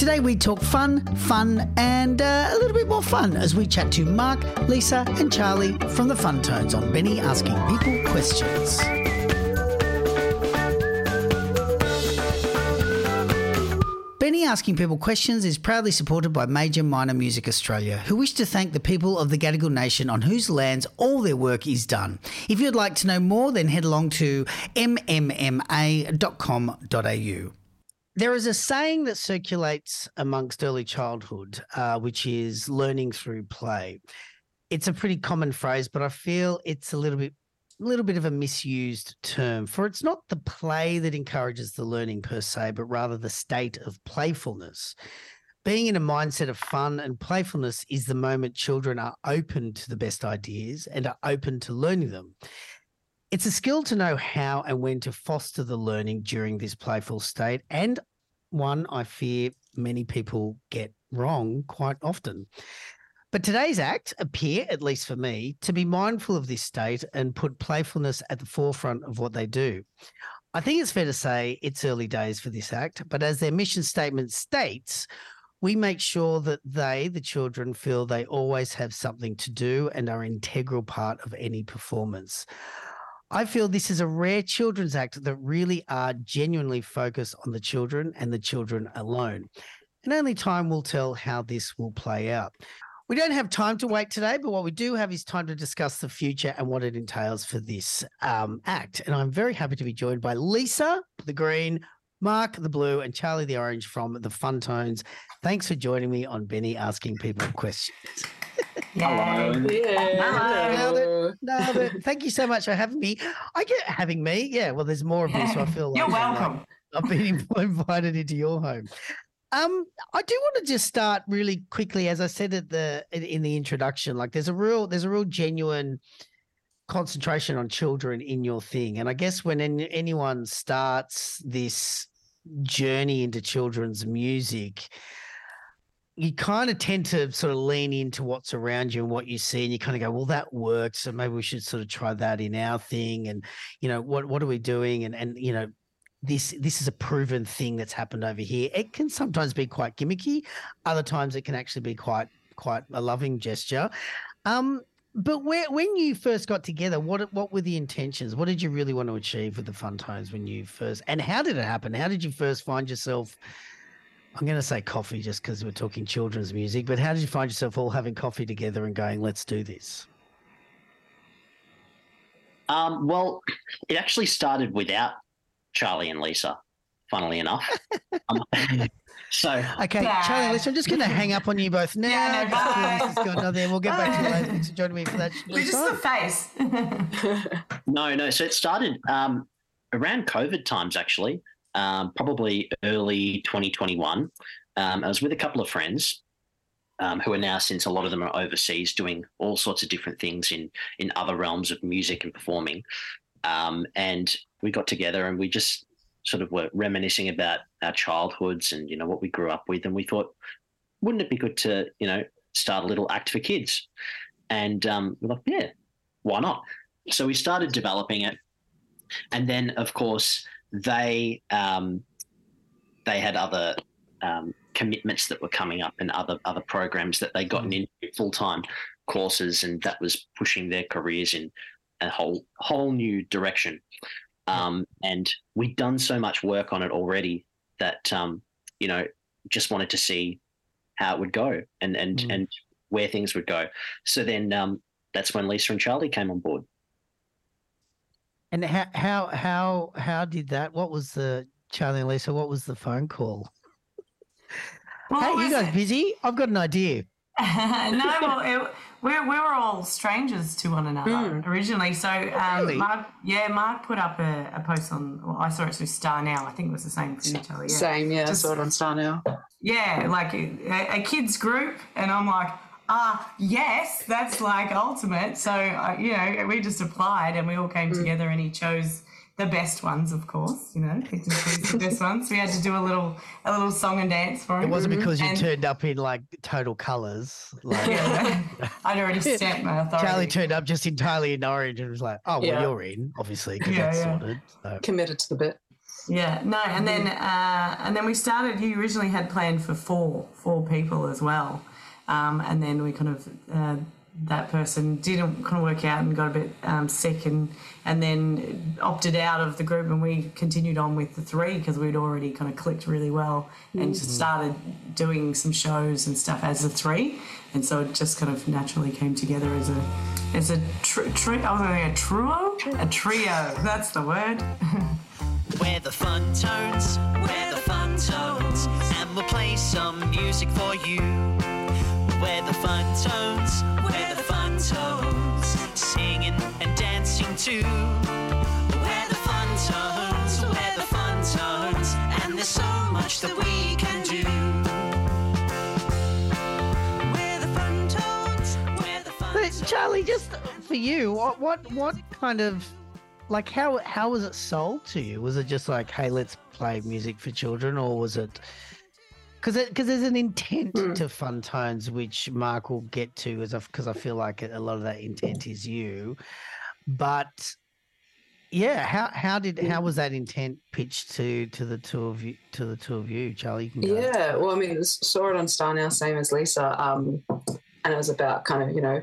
Today we talk fun, fun, and uh, a little bit more fun as we chat to Mark, Lisa, and Charlie from the Funtones on Benny Asking People Questions. Benny Asking People Questions is proudly supported by Major Minor Music Australia, who wish to thank the people of the Gadigal Nation on whose lands all their work is done. If you'd like to know more, then head along to mmma.com.au. There is a saying that circulates amongst early childhood, uh, which is learning through play. It's a pretty common phrase, but I feel it's a little bit a little bit of a misused term for it's not the play that encourages the learning per se, but rather the state of playfulness. Being in a mindset of fun and playfulness is the moment children are open to the best ideas and are open to learning them. It's a skill to know how and when to foster the learning during this playful state, and one I fear many people get wrong quite often. But today's act appear, at least for me, to be mindful of this state and put playfulness at the forefront of what they do. I think it's fair to say it's early days for this act, but as their mission statement states, we make sure that they, the children, feel they always have something to do and are an integral part of any performance. I feel this is a rare children's act that really are genuinely focused on the children and the children alone. And only time will tell how this will play out. We don't have time to wait today, but what we do have is time to discuss the future and what it entails for this um, act. And I'm very happy to be joined by Lisa, the green, Mark, the blue, and Charlie, the orange from the Funtones. Thanks for joining me on Benny Asking People Questions. Hello. Nailed it. Thank you so much for having me. I get having me. Yeah. Well, there's more of me, so I feel like You're welcome. I've been invited into your home. Um, I do want to just start really quickly, as I said at the in, in the introduction. Like, there's a real, there's a real genuine concentration on children in your thing, and I guess when any, anyone starts this journey into children's music, you kind of tend to sort of lean into what's around you and what you see, and you kind of go, "Well, that worked, so maybe we should sort of try that in our thing." And you know, what what are we doing? And and you know, this this is a proven thing that's happened over here. It can sometimes be quite gimmicky. Other times, it can actually be quite quite a loving gesture. Um, but where, when you first got together, what what were the intentions? What did you really want to achieve with the Funtones when you first? And how did it happen? How did you first find yourself? I'm going to say coffee just because we're talking children's music, but how did you find yourself all having coffee together and going, let's do this? Um, well, it actually started without Charlie and Lisa, funnily enough. um, so, Okay, Bye. Charlie, listen, I'm just going to hang up on you both now. Yeah, no, bye. feel this is going on there. We'll get back to you later. Thanks for joining me for that. We're just the face. no, no. So it started um, around COVID times, actually, um, probably early 2021. Um, I was with a couple of friends um, who are now, since a lot of them are overseas, doing all sorts of different things in in other realms of music and performing. Um, and we got together and we just sort of were reminiscing about our childhoods and you know what we grew up with, and we thought, wouldn't it be good to you know start a little act for kids? And um, we're like, yeah, why not? So we started developing it, and then of course they um, they had other um, commitments that were coming up and other other programs that they gotten into full time courses, and that was pushing their careers in a whole whole new direction. Um, and we'd done so much work on it already that um, you know just wanted to see how it would go and and Mm. and where things would go. So then um, that's when Lisa and Charlie came on board. And how how how how did that? What was the Charlie and Lisa? What was the phone call? Well, hey, you was- guys busy? I've got an idea. no, well, it, we, we were all strangers to one another originally. So, um, Really? Mark, yeah, Mark put up a, a post on, well, I saw it through StarNow. I think it was the same for you, Charlie. Yeah. Same, yeah. Just- I saw it on StarNow. Yeah, like a, a kids group, and I'm like, ah, yes, that's like ultimate. So uh, you know, we just applied, and we all came together, and he chose the best ones, of course. You know, picked and chose the best ones. We had to do a little a little song and dance for him. It wasn't because you And- turned up in like total colours. Like Yeah, I'd already stamped my authority. Charlie turned up just entirely in orange and was like, "Oh well, Yeah. you're in, obviously, because Yeah, that's yeah. sorted." So. Committed to the bit. Yeah, no, and then uh, and then we started. You originally had planned for four four people as well, um, and then we kind of uh, that person didn't kind of work out and got a bit um, sick and and then opted out of the group and we continued on with the three because we'd already kind of clicked really well and just started doing some shows and stuff as a three. And so it just kind of naturally came together as a as a tri- tri- I was going a trio a trio that's the word. Where the fun tones, where the fun tones, and we'll play some music for you. Where the fun tones, where the fun tones, singing and dancing too. Where the fun tones, where the fun tones, and there's so much that we can do. Where the fun tones, where the fun But Charlie, just for you, what what what kind of like how how was it sold to you? Was it just like, hey, let's play music for children, or was it? Because because there's an intent Mm. to fun tones, which Mark will get to, as because I feel like a lot of that intent is you, but yeah, how how did how was that intent pitched to to the two of you to the two of you, Charlie? You. Yeah, well, I mean, saw it on StarNow, same as Lisa, um, and it was about kind of you know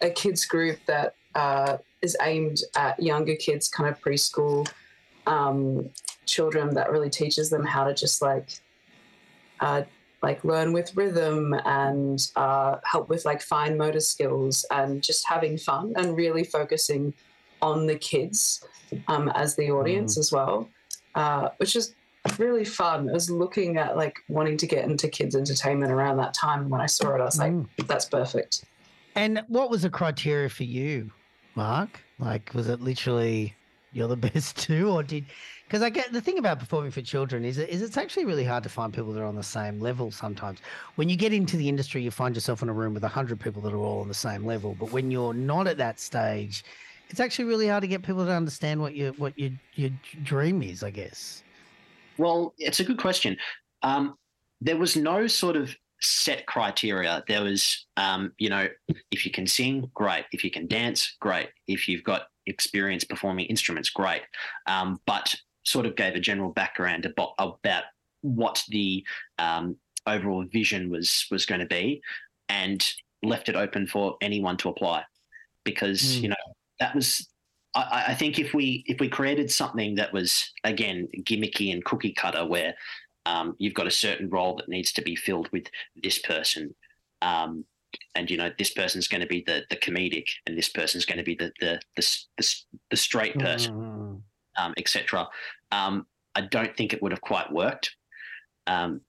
a kids group that uh, is aimed at younger kids, kind of preschool um, children, that really teaches them how to just like uh, like learn with rhythm and uh, help with like fine motor skills and just having fun and really focusing on the kids um, as the audience as well, uh, which is really fun. I was looking at like wanting to get into kids entertainment around that time. When I saw it, I was like, Mm. that's perfect. And what was the criteria for you, Mark? Like, was it literally you're the best too, or did? Because I get the thing about performing for children is, is it's actually really hard to find people that are on the same level. Sometimes, when you get into the industry, you find yourself in a room with a hundred people that are all on the same level. But when you're not at that stage, it's actually really hard to get people to understand what your what your your dream is. I guess. Well, it's a good question. Um, there was no sort of set criteria. There was, um, you know, if you can sing, great. If you can dance, great. If you've got experience performing instruments, great. Um, but sort of gave a general background about, about what the um, overall vision was was going to be, and left it open for anyone to apply, because Mm. you know that was I, I think if we if we created something that was again gimmicky and cookie cutter, where um, you've got a certain role that needs to be filled with this person, um, and you know this person's going to be the the comedic, and this person's going to be the the the, the, the straight person, Mm. um, etc. Um, I don't think it would have quite worked. Um,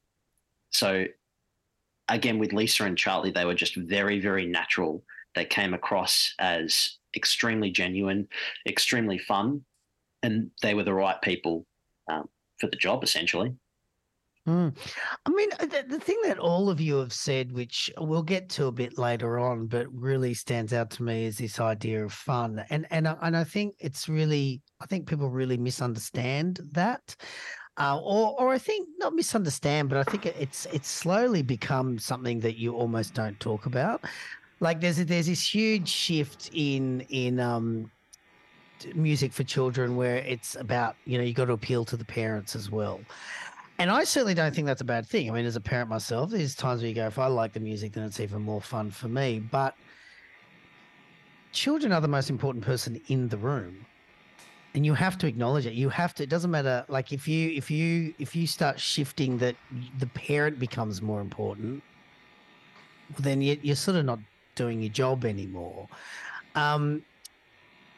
so again, with Lisa and Charlie, they were just very very natural. They came across as extremely genuine, extremely fun, and they were the right people um, for the job, essentially. Mm. I mean, uh, the, the thing that all of you have said, which we'll get to a bit later on, but really stands out to me is this idea of fun, and and I- and I think it's really, I think people really misunderstand that, uh, or or I think not misunderstand, but I think it- it's it's slowly become something that you almost don't talk about. Like there's a, there's this huge shift in in um music for children where it's about you know you got to appeal to the parents as well and I certainly don't think that's a bad thing. I mean, as a parent myself, there's times where you go, if I like the music, then it's even more fun for me. But children are the most important person in the room. And you have to acknowledge it. You have to, it doesn't matter. Like if you, if you, if you start shifting that the parent becomes more important, then you, you're sort of not doing your job anymore. Um,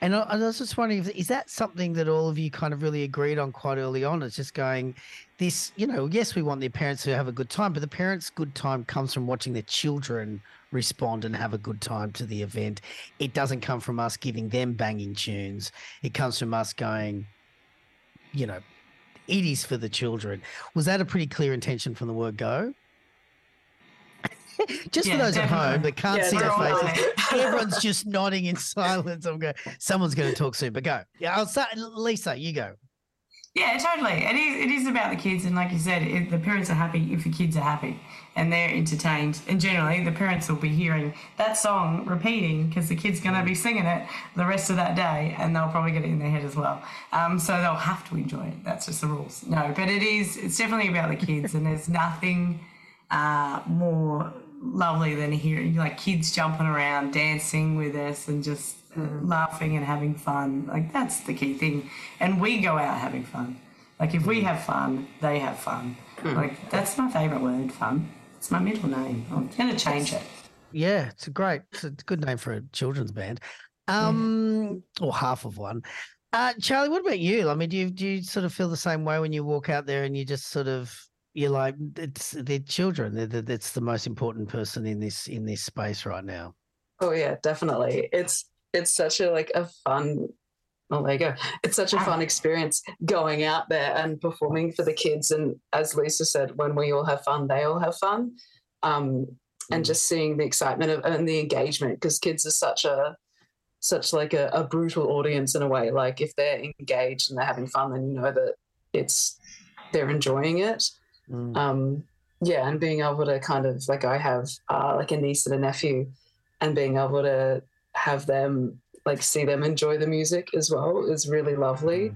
and I, I was just wondering, if, is that something that all of you kind of really agreed on quite early on? It's just going, this, you know, yes, we want the parents to have a good time, but the parents' good time comes from watching their children respond and have a good time to the event. It doesn't come from us giving them banging tunes. It comes from us going, you know, it is for the children. Was that a pretty clear intention from the word go? just for Yeah, those at home that can't Yeah, see their faces, everyone's just nodding in silence. I'm going, someone's going to talk soon, but go. Yeah, I'll start. Lisa, you go. Yeah, totally. It is. It is about the kids, and like you said, the parents are happy if the kids are happy and they're entertained. And generally, the parents will be hearing that song repeating because the kid's going to be singing it the rest of that day, and they'll probably get it in their head as well. Um, so they'll have to enjoy it. That's just the rules. No, but it is. It's definitely about the kids, and there's nothing uh, more lovely than hearing like kids jumping around, dancing with us, and just laughing and having fun. Like that's the key thing. And we go out having fun. Like if we have fun, they have fun. Like that's my favourite word, fun. It's my middle name. I'm gonna change it. Yeah, it's a great, it's a good name for a children's band, um, or half of one. Uh, Charlie, what about you? I mean, do you do you sort of feel the same way when you walk out there and you just sort of you're like it's they're children. They're, they're, that's the most important person in this in this space right now. Oh yeah, definitely. It's it's such a like a fun oh there you go. It's such a fun experience going out there and performing for the kids. And as Lisa said, when we all have fun, they all have fun. Um, and Mm. just seeing the excitement of, and the engagement because kids are such a such like a, a brutal audience in a way. Like if they're engaged and they're having fun, then you know that it's they're enjoying it Mm. um yeah and being able to kind of like i have uh like a niece and a nephew and being able to have them like see them enjoy the music as well is really lovely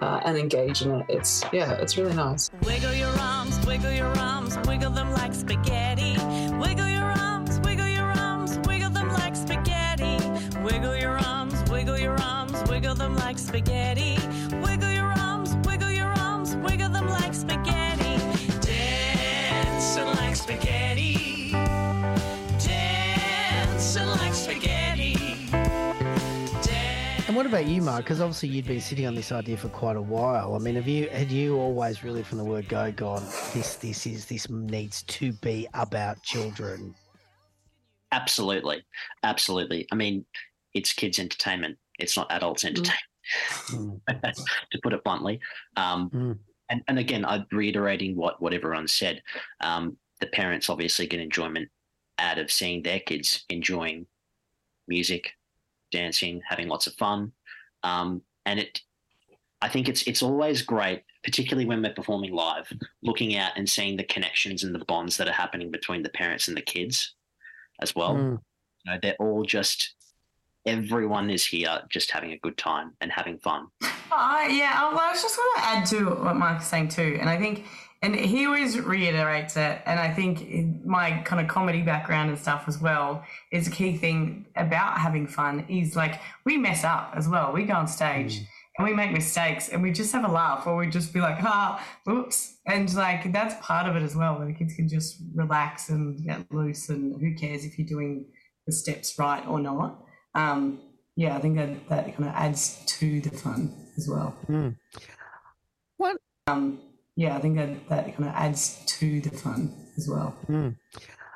uh, and engage in it it's yeah it's really nice Wiggle your arms, wiggle your arms, wiggle them like spaghetti. Wiggle your arms, wiggle your arms, wiggle them like spaghetti. Wiggle your arms, wiggle your arms, wiggle them like spaghetti. What about you, Mark? Because obviously you'd been sitting on this idea for quite a while. I mean, have you had you always really from the word go gone? This this is this needs to be about children. Absolutely, absolutely. I mean, it's kids' entertainment. It's not adults' entertainment, Mm. to put it bluntly. Um, Mm. And and again, I'm reiterating what what everyone said. Um, the parents obviously get enjoyment out of seeing their kids enjoying music, dancing, having lots of fun, um, and it. I think it's it's always great, particularly when we're performing live, looking out and seeing the connections and the bonds that are happening between the parents and the kids, as well. Mm. You know, they're all just everyone is here just having a good time and having fun. Uh, yeah, well, I was just going to add to what Mark's saying too, and I think, and he always reiterates it, and I think my kind of comedy background and stuff as well is a key thing about having fun. Is like we mess up as well. We go on stage. And we make mistakes and we just have a laugh or we just be like, ah, oops. And like that's part of it as well, where the kids can just relax and get loose and who cares if you're doing the steps right or not. Um, yeah, I think that that kind of adds to the fun as well. Mm. What? Um, yeah, I think that that kind of adds to the fun as well. Mm.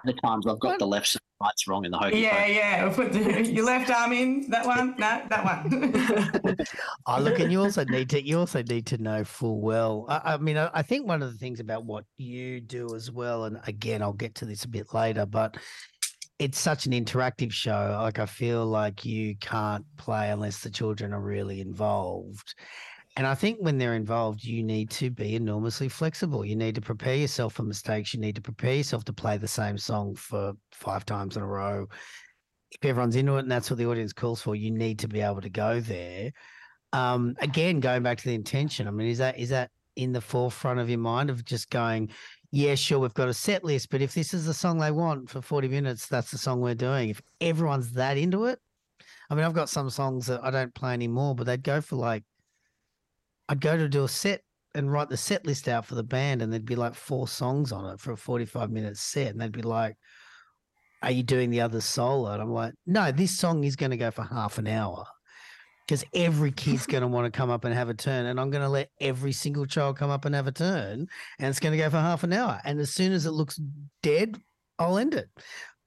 The times I've got What? the left and rights wrong in the hokey Yeah, pokey. yeah. I'll put the, your left arm in that one. No, that one. Oh, look, and you also need to you also need to know full well. I, I mean, I, I think one of the things about what you do as well, and again, I'll get to this a bit later, but it's such an interactive show. Like I feel like you can't play unless the children are really involved. And I think when they're involved, you need to be enormously flexible. You need to prepare yourself for mistakes. You need to prepare yourself to play the same song for five times in a row. If everyone's into it and that's what the audience calls for, you need to be able to go there. Um, again, going back to the intention, I mean, is that is that in the forefront of your mind of just going, yeah, sure, we've got a set list, but if this is the song they want for 40 minutes, that's the song we're doing. If everyone's that into it, I mean, I've got some songs that I don't play anymore, but they'd go for like, I'd go to do a set and write the set list out for the band, and there'd be like four songs on it for a 45 minute set. And they'd be like, Are you doing the other solo? And I'm like, No, this song is going to go for half an hour because every kid's going to want to come up and have a turn. And I'm going to let every single child come up and have a turn. And it's going to go for half an hour. And as soon as it looks dead, I'll end it.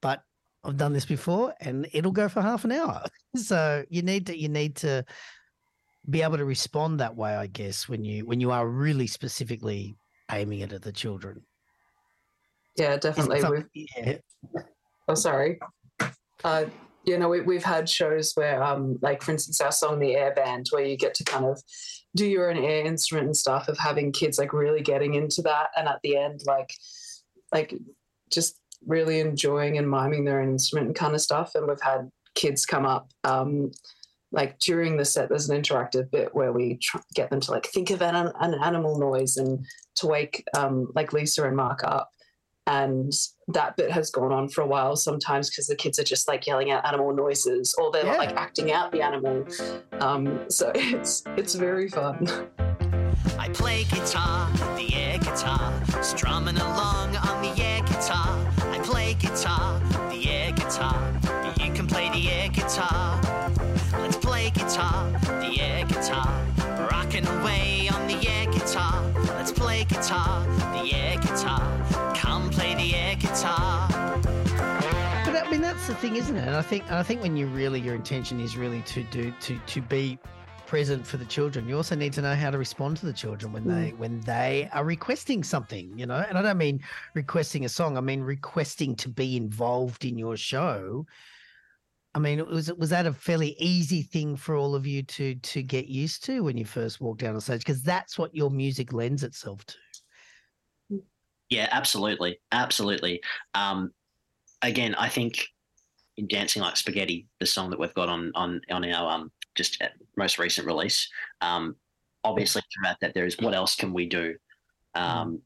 But I've done this before and it'll go for half an hour. So you need to, you need to, be able to respond that way, I guess, when you when you are really specifically aiming it at the children. yeah definitely some- yeah. oh sorry uh you know we, we've had shows where um like for instance our song the air band where you get to kind of do your own air instrument and stuff of having kids like really getting into that and at the end like like just really enjoying and miming their own instrument and kind of stuff and we've had kids come up um like during the set there's an interactive bit where we tr- get them to like think of an, an animal noise and to wake um like lisa and mark up. And that bit has gone on for a while sometimes because the kids are just like yelling out animal noises or they're Yeah. like acting out the animal. Um so it's it's very fun. I play guitar, the air guitar, strumming along on thing, isn't it? And I think, and I think when you really, your intention is really to do to to be present for the children. You also need to know how to respond to the children when they when they are requesting something, you know. And I don't mean requesting a song. I mean requesting to be involved in your show. I mean, was was that a fairly easy thing for all of you to to get used to when you first walked down on stage? Because that's what your music lends itself to. Yeah, absolutely, absolutely. Um, again, I think in Dancing Like Spaghetti, the song that we've got on on on our um just uh, most recent release, um, obviously throughout that there is what else can we do? Um,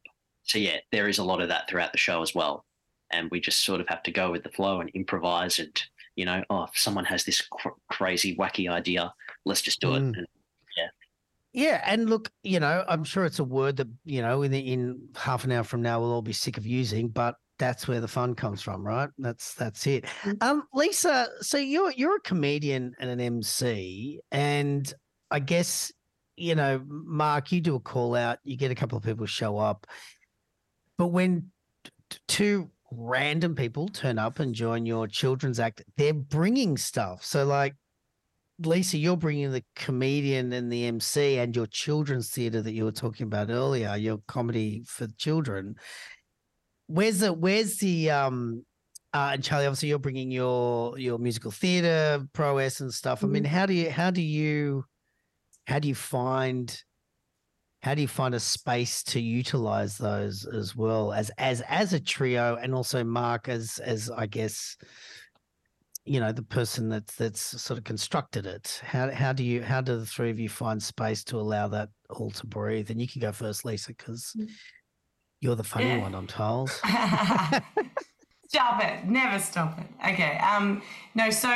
so yeah, there is a lot of that throughout the show as well, and we just sort of have to go with the flow and improvise and you know, oh, if someone has this cr- crazy wacky idea, let's just do Mm. it. And Yeah, Yeah, and look, you know, I'm sure it's a word that you know in the, in half an hour from now we'll all be sick of using, but that's where the fun comes from, right? That's that's it. Mm. Um, Lisa, so you're you're a comedian and an MC, and I guess you know, Mark, you do a call out, you get a couple of people show up, but when t- t- two random people turn up and join your children's act, they're bringing stuff. So like Lisa, you're bringing the comedian and the MC and your children's theatre that you were talking about earlier, your comedy for children. Where's the where's the um uh, and Charlie, obviously you're bringing your your musical theatre prowess and stuff. I mean, how do you how do you how do you find how do you find a space to utilize those as well as as as a trio and also Mark as as I guess you know the person that's that's sort of constructed it? How how do you how do the three of you find space to allow that all to breathe? And you can go first lisa because you're the funny one i'm told Stop it. Never stop it. Okay. Um, no, so,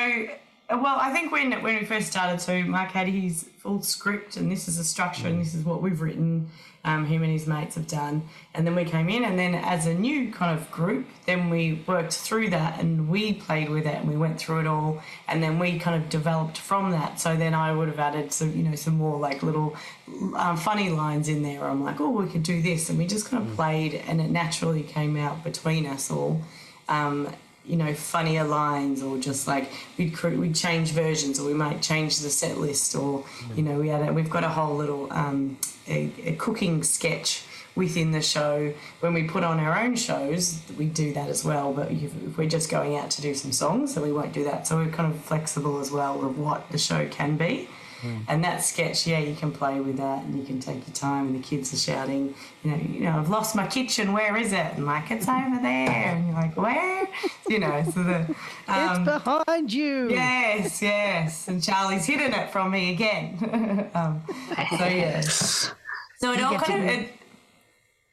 well, I think when, when we first started, so Mark had his full script, and this is a structure, and this is what we've written, um, him and his mates have done. And then we came in, and then as a new kind of group, then we worked through that and we played with it and we went through it all. And then we kind of developed from that. So then I would have added some, you know, some more like little um, funny lines in there. I'm like, oh, we could do this. And we just kind of played, and it naturally came out between us all um, you know, funnier lines, or just like we'd cre- we'd change versions, or we might change the set list, or you know, we had a, we've got a whole little um, a, a cooking sketch within the show. When we put on our own shows, we do that as well. But if if we're just going out to do some songs, then we won't do that. So we're kind of flexible as well of what the show can be. And that sketch, yeah, you can play with that, and you can take your time. And the kids are shouting, you know, you know, I've lost my kitchen. Where is it? And like, it's over there. And you're like, where? You know, so the um, it's behind you yes, yes. And Charlie's hidden it from me again. um, so yes. So it all kind of. do- It,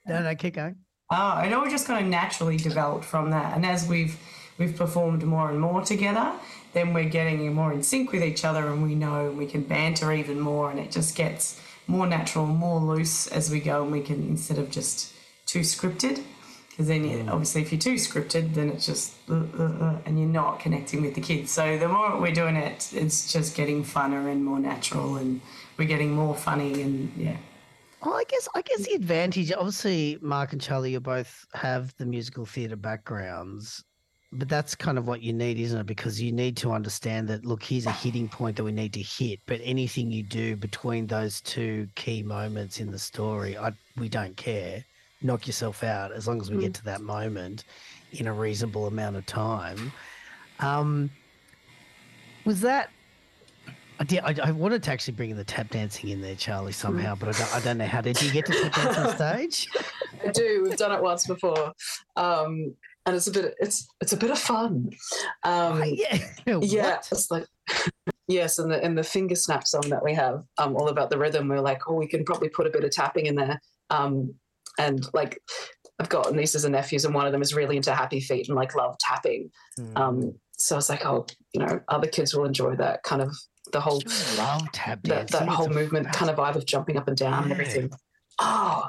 no no keep going Oh, it all just kind of naturally developed from that. And as we've we've performed more and more together, then we're getting more in sync with each other, and we know we can banter even more, and it just gets more natural, more loose as we go, and we can instead of just too scripted. Because then, you, obviously, if you're too scripted, then it's just uh, uh, uh, and you're not connecting with the kids. So the more we're doing it, it's just getting funner and more natural, and we're getting more funny, and yeah. Well, I guess I guess the advantage, obviously, Mark and Charlie, you both have the musical theatre backgrounds, but that's kind of what you need, isn't it? Because you need to understand that. Look, here's a hitting point that we need to hit, but anything you do between those two key moments in the story, I we don't care. Knock yourself out as long as we get to that moment in a reasonable amount of time. Um, was that I, did, I, I wanted to actually bring in the tap dancing in there, Charlie, somehow, but I don't, I don't know how. Did you get to tap dance on stage? I do. We've done it once before, um, and it's a bit. It's it's a bit of fun. Um, yeah. yeah, it's like yes, and the and the finger snap song that we have, um, all about the rhythm. We're like, oh, we can probably put a bit of tapping in there, um, and like. I've got nieces and nephews, and one of them is really into Happy Feet and like love tapping. Mm. Um, so I was like, oh, you know, other kids will enjoy that kind of the whole that, that whole movement kind of vibe of jumping up and down and everything. Oh,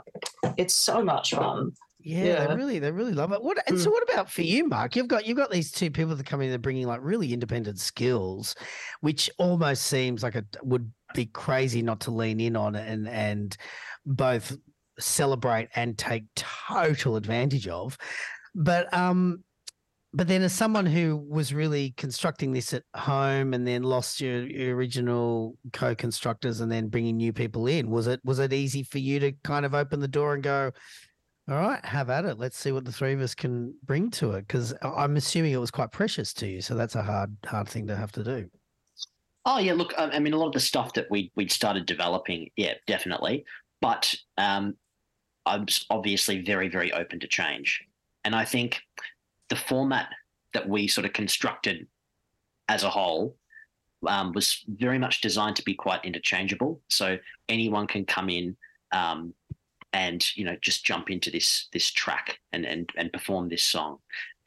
it's so much fun. Yeah, Yeah. they really, they really love it. What and so, Mm. what about for you, Mark? You've got you've got these two people that come in. They're bringing like really independent skills, which almost seems like it would be crazy not to lean in on and and both celebrate and take total advantage of. But um, but then as someone who was really constructing this at home and then lost your, your original co-constructors and then bringing new people in, was it was it easy for you to kind of open the door and go? All right, have at it. Let's see what the three of us can bring to it. Because I'm assuming it was quite precious to you, so that's a hard, hard thing to have to do. Oh yeah, look, I mean, a lot of the stuff that we we'd started developing, yeah, definitely. But um, I'm obviously very, very open to change, and I think the format that we sort of constructed as a whole um, was very much designed to be quite interchangeable. So anyone can come in um, and you know just jump into this this track and and and perform this song,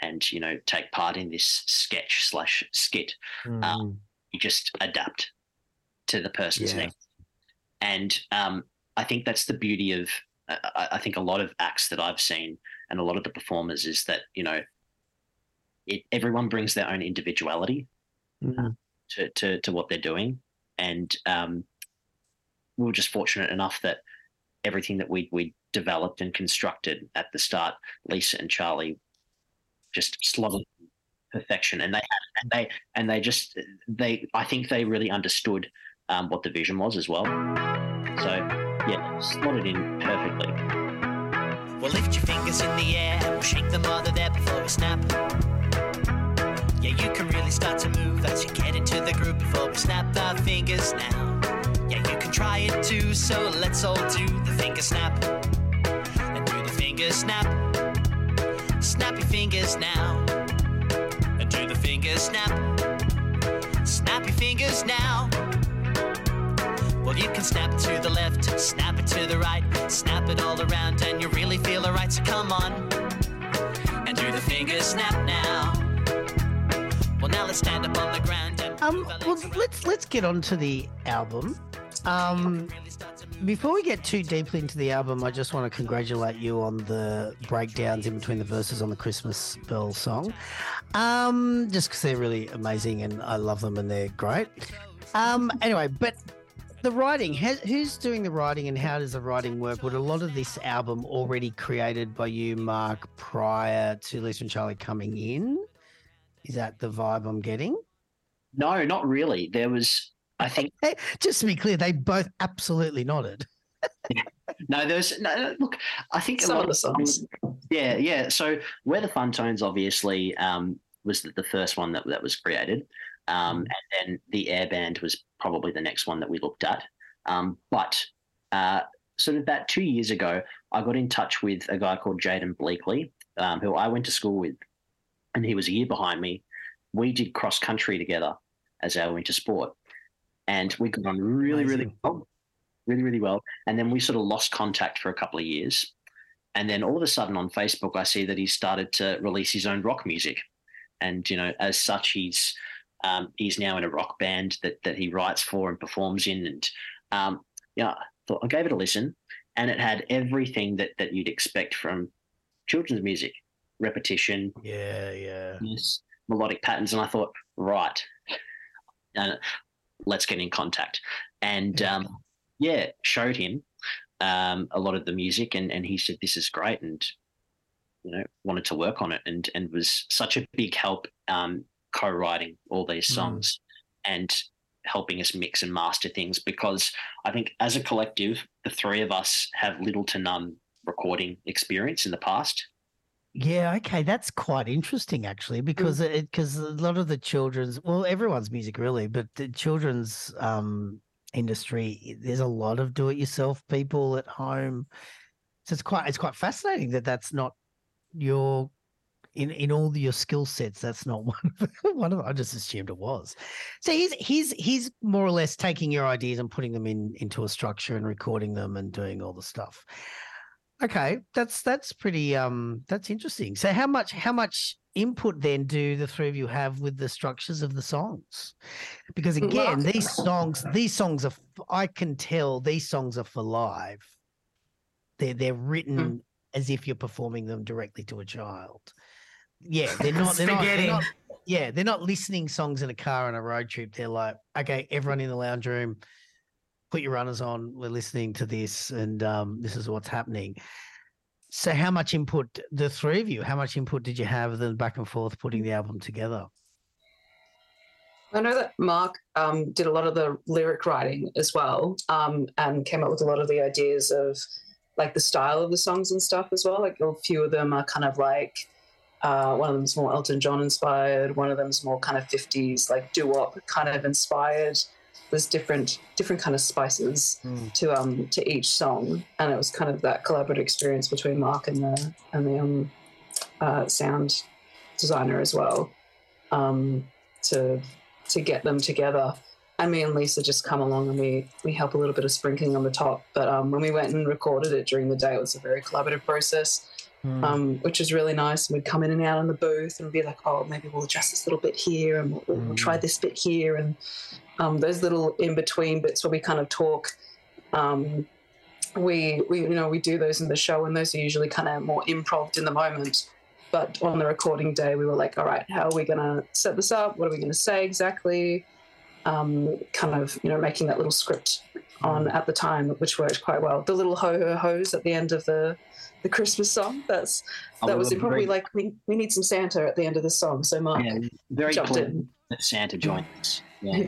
and you know take part in this sketch slash skit Mm. you just adapt to the person's Yeah. needs. And um, I think that's the beauty of, I, I- I think a lot of acts that I've seen and a lot of the performers is that, you know, it, everyone brings their own individuality Mm. to, to, to what they're doing. And um, we were just fortunate enough that everything that we, we developed and constructed at the start, Lisa and Charlie just slotted perfection. And they had, and they, and they just, they, I think they really understood um, what the vision was as well. So yeah, slotted in perfectly. Well, lift your fingers in the air and we'll shake them they're there before we snap. Yeah, you can really start to move as you get into the group before we snap our fingers now. Try it too, so let's all do the finger snap. And do the finger snap. Snap your fingers now. And do the finger snap. Snap your fingers now. Well, you can snap to the left, snap it to the right, snap it all around, and you really feel alright. So come on and do the finger snap now. Well, now let's stand up on the ground Um, well, let's let's get on to the album. Um, before we get too deeply into the album, I just want to congratulate you on the breakdowns in between the verses on the Christmas Bell song. Um, just because they're really amazing and I love them and they're great. Um, anyway, but the writing, ha- who's doing the writing and how does the writing work? Would a lot of this album already created by you, Mark, prior to Lisa and Charlie coming in? Is that the vibe I'm getting? No, not really. There was, I think, Hey, just to be clear, they both absolutely nodded. no, there's, no, no, look, I think a Some lot of the songs. Yeah, yeah. So where the fun tones obviously um, was the, the first one that that was created, um, and then the air band was probably the next one that we looked at. Um, but uh, sort of about two years ago, I got in touch with a guy called Jaden Bleakley, um, who I went to school with, and he was a year behind me. We did cross country together as our winter sport, and we got on really, really well, really, really well. And then we sort of lost contact for a couple of years. And then all of a sudden on Facebook, I see that he started to release his own rock music. And, you know, as such, he's um, he's now in a rock band that, that he writes for and performs in. And, um, yeah, I thought I gave it a listen and it had everything that, that you'd expect from children's music repetition, Yeah, yeah. melodic patterns. And I thought, right, uh, let's get in contact. And um, yeah, showed him um, a lot of the music, and, and he said, "This is great," and you know, wanted to work on it, and and was such a big help um, co-writing all these Mm. songs and helping us mix and master things because I think as a collective, the three of us have little to none recording experience in the past. Yeah, okay, that's quite interesting actually, because it because a lot of the children's well, everyone's music really, but the children's um industry, there's a lot of do-it-yourself people at home. So it's quite it's quite fascinating that that's not your in in all your skill sets. That's not one of one of. I just assumed it was. So he's he's he's more or less taking your ideas and putting them in into a structure and recording them and doing all the stuff. Okay, that's that's pretty um that's interesting. So how much how much input then do the three of you have with the structures of the songs? Because again, these songs these songs are I can tell these songs are for live. They're they're written as if you're performing them directly to a child. Yeah, they're not they're not, they're not yeah, they're not listening songs in a car on a road trip. They're like, okay, everyone in the lounge room, put your runners on. We're listening to this, and um, this is what's happening. So, how much input, the three of you, how much input did you have then back and forth putting the album together? I know that Mark um, did a lot of the lyric writing as well, um, and came up with a lot of the ideas of like the style of the songs and stuff as well. Like a few of them are kind of like uh, one of them's more Elton John inspired, one of them's more kind of fifties like doo wop kind of inspired. There's different different kind of spices to um to each song, and it was kind of that collaborative experience between Mark and the and the um, uh, sound designer as well um, to to get them together. And me and Lisa just come along and we we help a little bit of sprinkling on the top. But um, when we went and recorded it during the day, it was a very collaborative process, um, which was really nice. And we'd come in and out on the booth and be like, oh, maybe we'll adjust this little bit here and we'll, we'll try this bit here. And um, those little in between bits where we kind of talk. Um, we we you know we do those in the show and those are usually kind of more improv in the moment but on the recording day we were like all right how are we going to set this up what are we going to say exactly um, kind of you know making that little script on at the time which worked quite well the little ho ho hos at the end of the the christmas song that's Oh, that we was it probably very- like we, we need some santa at the end of the song so mark Yeah, very jumped in that Santa joined us. Yeah.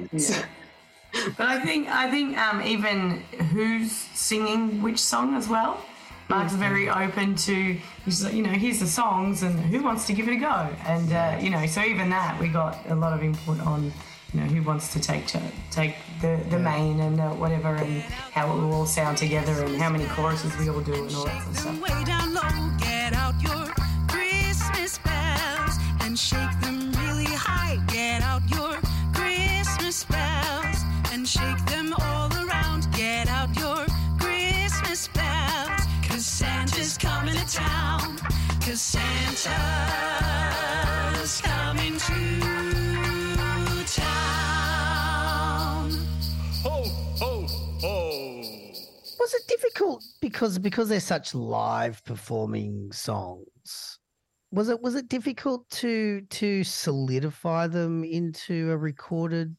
But I think I think um, even who's singing which song as well. Mark's very open to he's like, you know here's the songs and who wants to give it a go and uh, you know so even that we got a lot of input on you know who wants to take to, take the, the main and uh, whatever and how it will all sound together and how many choruses we all do and all that sort of stuff. way down low. Get out your Christmas bells and shake them really high. Get out your Christmas bells and shake them all around. Get out your Christmas bells. Cause Santa's coming to town. Cause Santa's coming to Was it difficult because because they're such live performing songs? Was it was it difficult to to solidify them into a recorded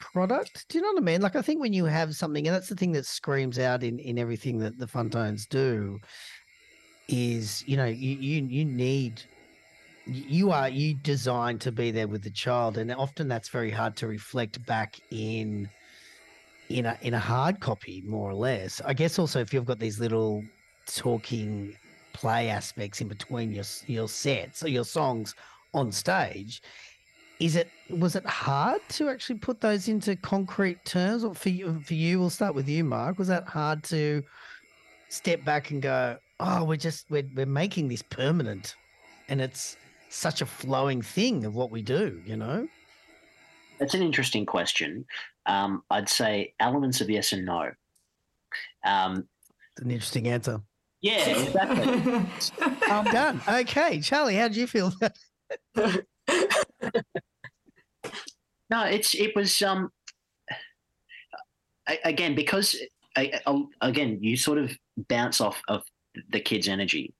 product? Do you know what I mean? Like I think when you have something, and that's the thing that screams out in in everything that the Funtones do, is you know you you you need you are you designed to be there with the child, and often that's very hard to reflect back in in a in a hard copy, more or less. I guess also if you've got these little talking play aspects in between your your sets or your songs on stage, is it was it hard to actually put those into concrete terms? Or for you, for you, we'll start with you, Mark. Was that hard to step back and go, oh, we're just we're we're making this permanent, and it's such a flowing thing of what we do, you know? That's an interesting question. Um, I'd say elements of yes and no. Um, It's an interesting answer. yeah, exactly. I'm done. Okay, Charlie, how did you feel? No, it's it was um a- again because I- I- again you sort of bounce off of the kids' energy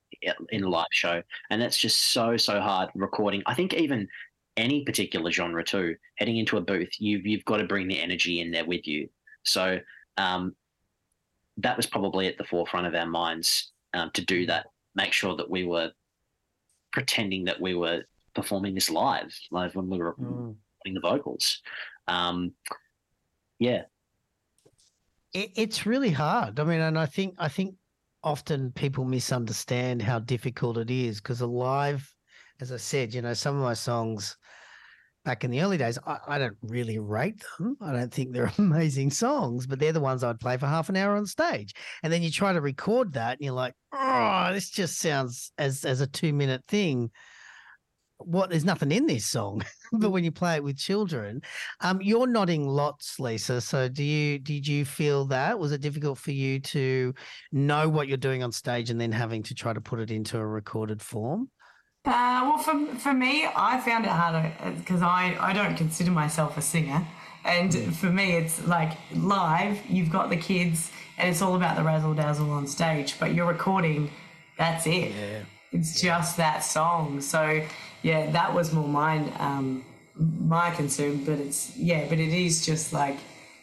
in a live show, and that's just so so hard recording. I think even any particular genre too, heading into a booth, you've you've got to bring the energy in there with you. So um, that was probably at the forefront of our minds um, to do that. Make sure that we were pretending that we were performing this live, live when we were Mm. recording the vocals. Um, yeah, it, it's really hard. I mean, and I think I think often people misunderstand how difficult it is because a live, as I said, you know, some of my songs back in the early days, I, I don't really rate them. I don't think they're amazing songs, but they're the ones I'd play for half an hour on stage. And then you try to record that and you're like, oh, this just sounds as as a two minute thing. What there's nothing in this song, but when you play it with children, um, you're nodding lots, Lisa. So do you did you feel that was it difficult for you to know what you're doing on stage and then having to try to put it into a recorded form? Uh, well, for, for me, I found it harder because I, I don't consider myself a singer. And for me, it's like live, you've got the kids, and it's all about the razzle dazzle on stage, but you're recording, that's it. It's just that song. So, yeah, that was more mine, um, my concern. But it's, yeah, but it is just like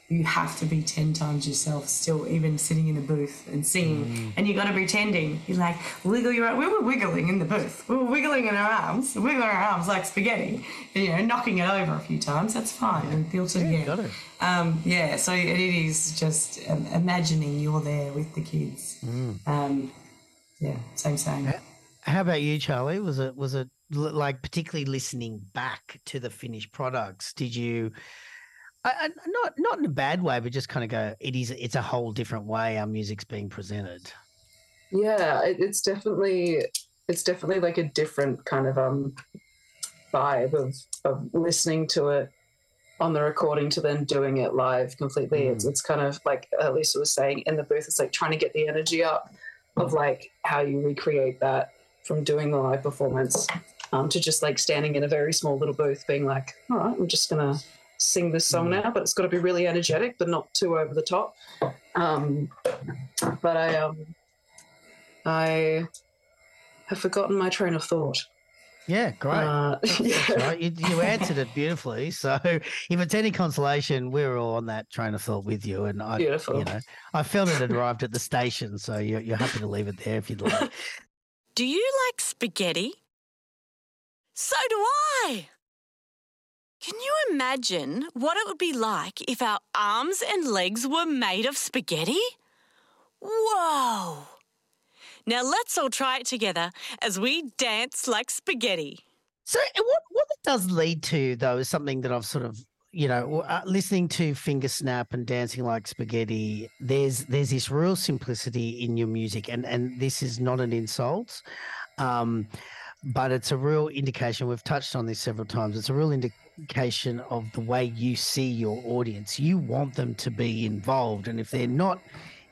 you have to be 10 times yourself still, even sitting in a booth and singing. And you've got to be pretending. You're like, wiggle your arm. We were wiggling in the booth. We were wiggling in our arms, wiggling our arms like spaghetti, you know, knocking it over a few times. That's fine. And built it again. got it. Um, yeah, so it is just um, imagining you're there with the kids. Um, yeah, same, same. How about you, Charlie? Was it was it like particularly listening back to the finished products? Did you, I, I, not not in a bad way, but just kind of go, it is it's a whole different way our music's being presented. Yeah, it, it's definitely it's definitely like a different kind of um vibe of of listening to it on the recording to then doing it live completely. It's it's kind of like at Lisa was saying in the booth. It's like trying to get the energy up of like how you recreate that from doing the live performance um, to just like standing in a very small little booth, being like, all right, I'm just gonna sing this song now, but it's got to be really energetic, but not too over the top. Um, but I um, I have forgotten my train of thought. Yeah, great. Uh, yeah. right. You, you answered it beautifully. So, if it's any consolation, we're all on that train of thought with you. And I, Beautiful. you know, I felt it had arrived at the station. So you're, you're happy to leave it there if you'd like. Do you like spaghetti? So do I. Can you imagine what it would be like if our arms and legs were made of spaghetti? Whoa! Now let's all try it together as we dance like spaghetti. So uh, what what it does lead to though is something that I've sort of you know uh, listening to finger snap and dancing like spaghetti. There's there's this real simplicity in your music, and and this is not an insult, um, but it's a real indication. We've touched on this several times. It's a real indication of the way you see your audience. You want them to be involved, and if they're not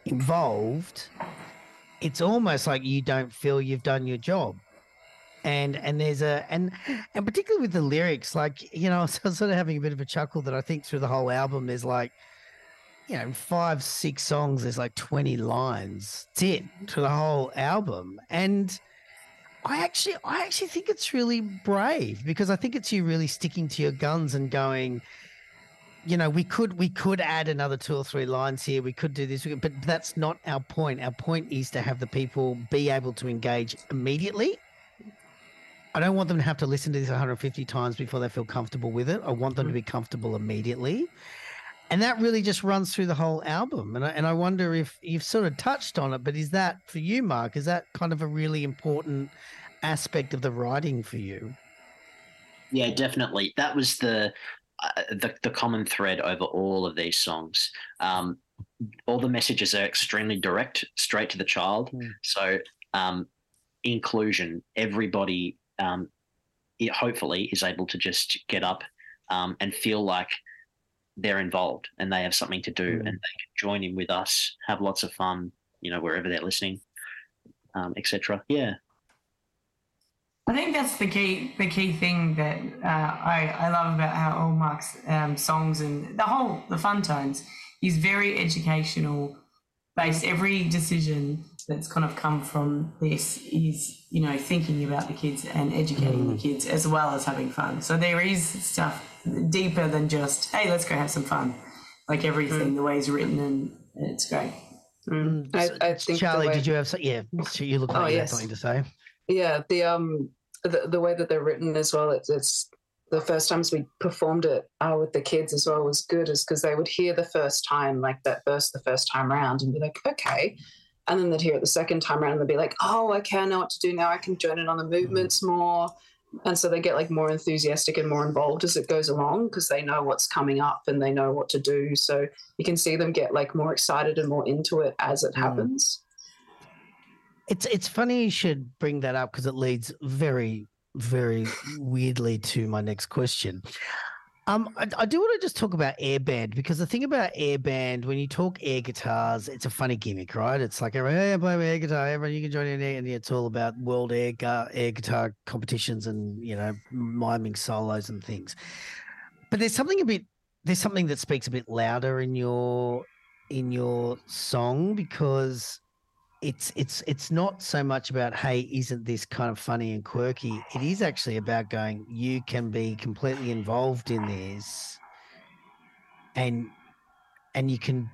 involved, it's almost like you don't feel you've done your job and and there's a and and particularly with the lyrics like you know i was sort of having a bit of a chuckle that i think through the whole album there's like you know five six songs there's like 20 lines that's it to the whole album and i actually i actually think it's really brave because i think it's you really sticking to your guns and going you know we could we could add another two or three lines here we could do this but that's not our point our point is to have the people be able to engage immediately I don't want them to have to listen to this 150 times before they feel comfortable with it. I want them to be comfortable immediately. And that really just runs through the whole album. And I, and I wonder if you've sort of touched on it, but is that for you, Mark? Is that kind of a really important aspect of the writing for you? Yeah, definitely. That was the uh, the the common thread over all of these songs. Um, all the messages are extremely direct, straight to the child. Mm. So um, inclusion, everybody um, it hopefully is able to just get up um, and feel like they're involved and they have something to do Mm. and they can join in with us, have lots of fun, you know, wherever they're listening, um, etc. Yeah. I think that's the key the key thing that uh, I, I love about how all Mark's um, songs and the whole the Funtones is very educational based. Every decision that's kind of come from this is you know thinking about the kids and educating the kids as well as having fun. So there is stuff deeper than just hey let's go have some fun. Like everything, the way it's written and it's great. Mm. I, I think Charlie, way- did you have so, yeah? So you look like Oh, you had yes. something to say. Yeah, the um the, the way that they're written as well. It's, it's the first times we performed it uh, with the kids as well was good, is because they would hear the first time like that verse the first time round and be like, okay, and then they'd hear it the second time around and they'd be like, oh, okay, I know what to do now. I can join in on the movements more. And so they get like more enthusiastic and more involved as it goes along because they know what's coming up and they know what to do. So you can see them get like more excited and more into it as it Mm. happens. It's it's funny you should bring that up because it leads very very weirdly to my next question. Um, I, I do want to just talk about air band because the thing about air band, when you talk air guitars, it's a funny gimmick, right? It's like, hey, I play air guitar, everyone, you can join in and it's all about world air, gu- air guitar competitions and you know miming solos and things. But there's something a bit, there's something that speaks a bit louder in your in your song because it's it's it's not so much about hey isn't this kind of funny and quirky? It is actually about going you can be completely involved in this and and you can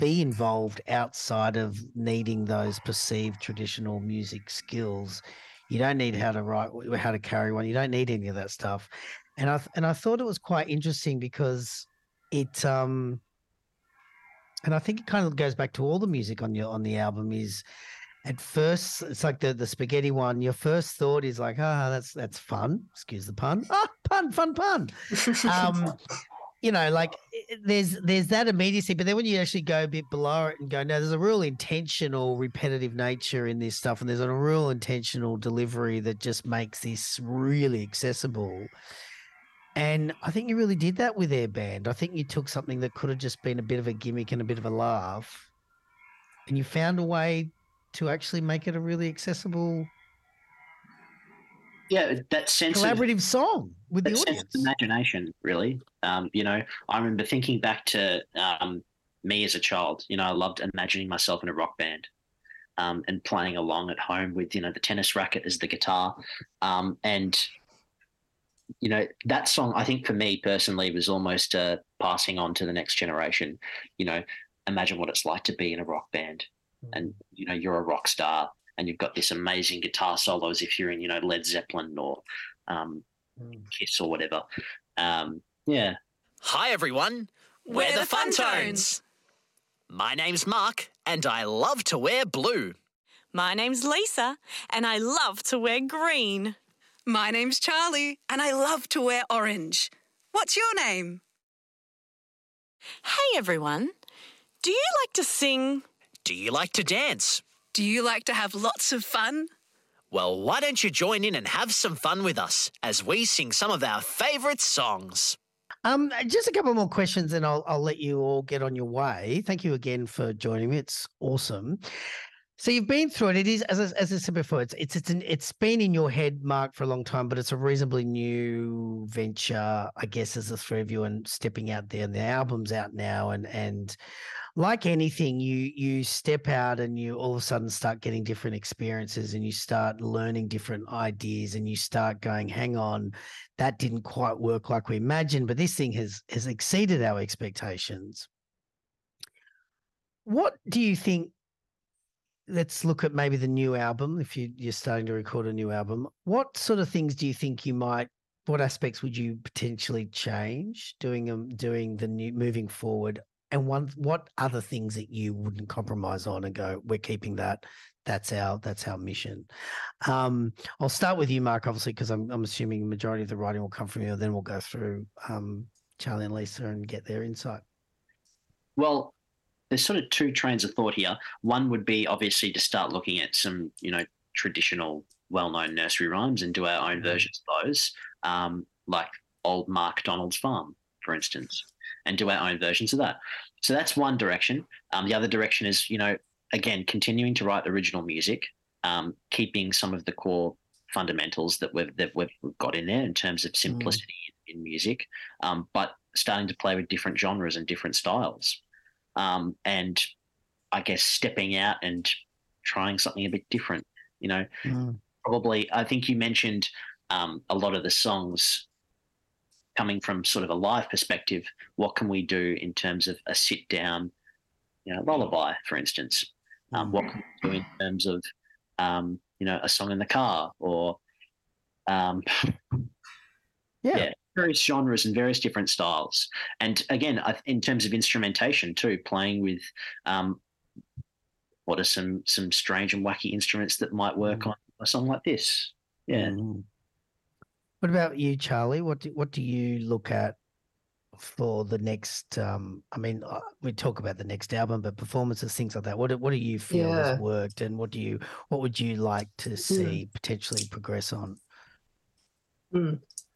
be involved outside of needing those perceived traditional music skills. You don't need how to write how to carry one. You don't need any of that stuff. And i and i thought it was quite interesting because it um and I think it kind of goes back to all the music on your on the album is at first it's like the the spaghetti one your first thought is like ah that's that's fun. Excuse the pun. Ah pun fun pun. Um you know like there's there's that immediacy but then when you actually go a bit below it and go no there's a real intentional repetitive nature in this stuff and there's a real intentional delivery that just makes this really accessible and I think you really did that with Air Band. I think you took something that could have just been a bit of a gimmick and a bit of a laugh, and you found a way to actually make it a really accessible, Yeah, that sense of collaborative song with the audience. of imagination, really. Um, you know, I remember thinking back to um, me as a child. You know, I loved imagining myself in a rock band um, and playing along at home with, you know, the tennis racket as the guitar. Um, and, you know, that song, I think for me personally, was almost uh, passing on to the next generation. You know, imagine what it's like to be in a rock band and, you know, you're a rock star and you've got this amazing guitar solo as if you're in, you know, Led Zeppelin or, um, Mm. Kiss or whatever. Um, yeah, Hi, everyone. We're, the Funtones. My name's Mark, and I love to wear blue. My name's Lisa, and I love to wear green. My name's Charlie, and I love to wear orange. What's your name? Hey, everyone. Do you like to sing? Do you like to dance? Do you like to have lots of fun? Well, why don't you join in and have some fun with us as we sing some of our favourite songs? Um, just a couple more questions, and I'll I'll let you all get on your way. Thank you again for joining me. It's awesome. So you've been through it. It is as I, as I said before. It's it's it's an, it's been in your head, Mark, for a long time, but it's a reasonably new venture, I guess, as the three of you and stepping out there. And the album's out now, and and like anything, you you step out and you all of a sudden start getting different experiences, and you start learning different ideas, and you start going, hang on, that didn't quite work like we imagined, but this thing has has exceeded our expectations. What do you think? Let's look at maybe the new album. If you, you're starting to record a new album, what sort of things do you think you might? What aspects would you potentially change doing um doing the new moving forward? And one, what other things that you wouldn't compromise on and go, we're keeping that. That's our that's our mission. Um, I'll start with you, Mark, obviously, because I'm, I'm assuming the majority of the writing will come from you. Then we'll go through um, Charlie and Lisa and get their insight. Well, there's sort of two trains of thought here. One would be obviously to start looking at some, you know, traditional, well-known nursery rhymes and do our own versions of those, um, like old Mark Donald's Farm, for instance, and do our own versions of that. So that's one direction. Um, the other direction is, you know, again, continuing to write original music, um, keeping some of the core fundamentals that we've that we've got in there in terms of simplicity in, in music, um, but starting to play with different genres and different styles, um, and I guess stepping out and trying something a bit different. You know, probably I think you mentioned um, a lot of the songs coming from sort of a live perspective. What can we do in terms of a sit down, you know, lullaby, for instance? Um, what can we do in terms of um, you know a song in the car or um, Yeah. yeah, various genres and various different styles. And again, in terms of instrumentation too, playing with um, what are some some strange and wacky instruments that might work Mm. on a song like this. Yeah. Mm. What about you, Charlie? What do, what do you look at for the next? Um, I mean, uh, we talk about the next album, but performances, things like that. What do, what do you feel Yeah. has worked, and what do you what would you like to see potentially progress on?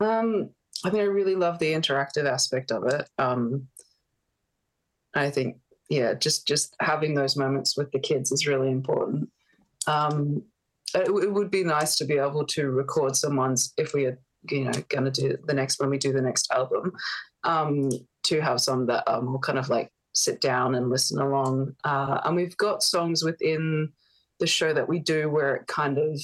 Um, I think I really love the interactive aspect of it. Um, I think, yeah, just just having those moments with the kids is really important. Um, it, it would be nice to be able to record someone's if we are, you know, going to do the next when we do the next album, um, to have some that will kind of like sit down and listen along. Uh, and we've got songs within the show that we do where it kind of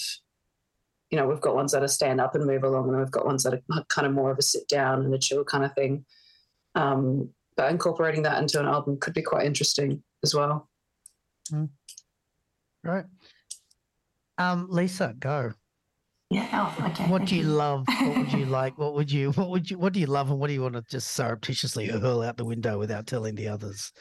you know, we've got ones that are stand up and move along, and we've got ones that are kind of more of a sit down and a chill kind of thing. Um, but incorporating that into an album could be quite interesting as well. Right. Um, Lisa, go. Yeah. Oh, okay. What do you love? What would you like? What would you? What would you? What do you love, and what do you want to just surreptitiously hurl out the window without telling the others?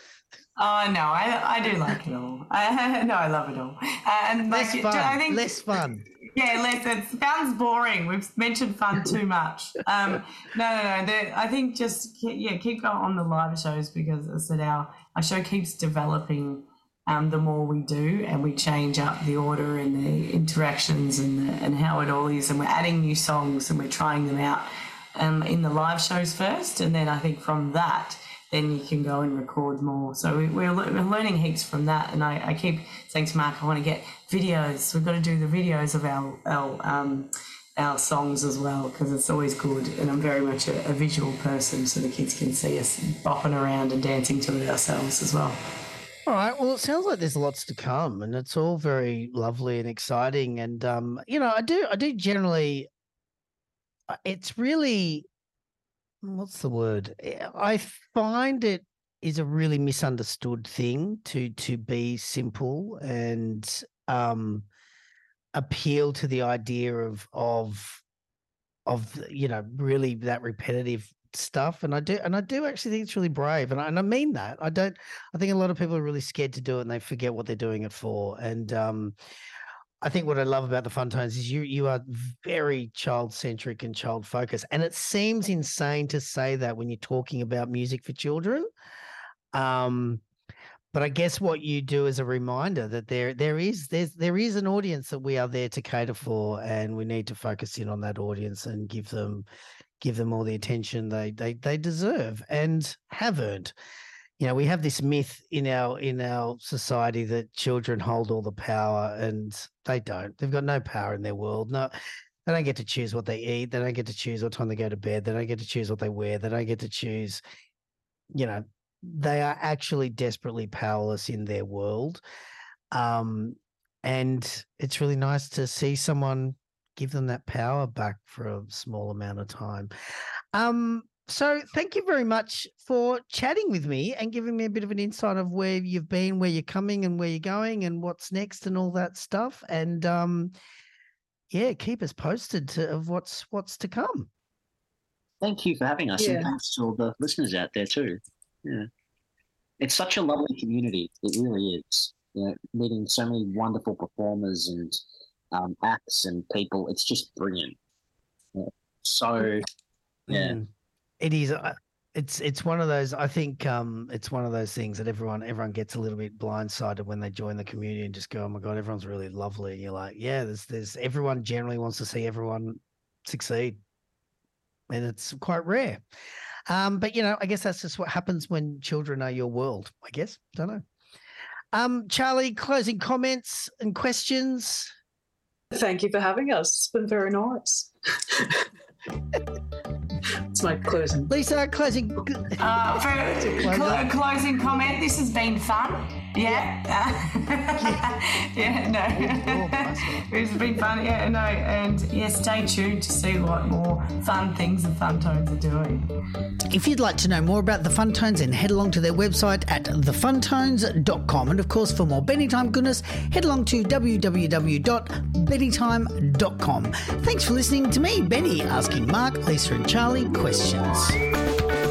Oh no, I I do like it all. I, no, I love it all. Uh, and Less do- fun. I think less fun. yeah, less. It sounds boring. We've mentioned fun too much. Um, no, no, no. The, I think just yeah, keep going on the live shows because as I said our our show keeps developing. Um, the more we do, and we change up the order and the interactions and the, and how it all is, and we're adding new songs and we're trying them out um, in the live shows first, and then I think from that, then you can go and record more. So we, we're, we're learning heaps from that, and I, I keep saying to Mark, I want to get videos. We've got to do the videos of our our um, our songs as well because it's always good. And I'm very much a, a visual person, so the kids can see us bopping around and dancing to it ourselves as well. All right. Well, it sounds like there's lots to come, and it's all very lovely and exciting. And um, you know, I do, I do generally. uh, It's really, what's the word? I find it is a really misunderstood thing to to be simple and um appeal to the idea of of of you know really that repetitive stuff. And i do and i do actually think it's really brave. And I, and I mean that. I don't i think a lot of people are really scared to do it and they forget what they're doing it for. And um i think what i love about the Funtones is you you are very child centric and child focused and it seems insane to say that when you're talking about music for children um but I guess what you do is a reminder that there there is there's there is an audience that we are there to cater for, and we need to focus in on that audience and give them give them all the attention they they they deserve and have earned. You know, we have this myth in our in our society that children hold all the power, and they don't. They've got no power in their world. No, they don't get to choose what they eat. They don't get to choose what time they go to bed. They don't get to choose what they wear. They don't get to choose, you know, they are actually desperately powerless in their world. Um, and it's really nice to see someone give them that power back for a small amount of time. Um, so thank you very much for chatting with me and giving me a bit of an insight of where you've been, where you're coming and where you're going and what's next and all that stuff. And um, yeah, keep us posted to, of what's what's to come. Thank you for having us, Yeah. and thanks to all the listeners out there too. Yeah, it's such a lovely community. It really is. You know, meeting so many wonderful performers and um, acts and people. It's just brilliant. Yeah. So, yeah, Mm. It is. uh, It's it's one of those. I think um, it's one of those things that everyone everyone gets a little bit blindsided when they join the community and just go, "Oh my god, everyone's really lovely." And you're like, "Yeah, there's there's everyone generally wants to see everyone succeed, and it's quite rare." Um, but you know, I guess that's just what happens when children are your world. I guess. Don't know. Um, Charlie, closing comments and questions. Thank you for having us. It's been very nice. it's my closing. Lisa, closing. Uh, for cl- closing comment, this has been fun. Yeah. yeah, no. Oh, it's been fun. Yeah, no. And yeah, stay tuned to see what more fun things the Funtones are doing. If you'd like to know more about the Funtones, then head along to their website at thefuntones.com. And of course, for more Benny Time goodness, head along to www.bennytime.com. Thanks for listening to me, Benny, asking Mark, Lisa, and Charlie questions.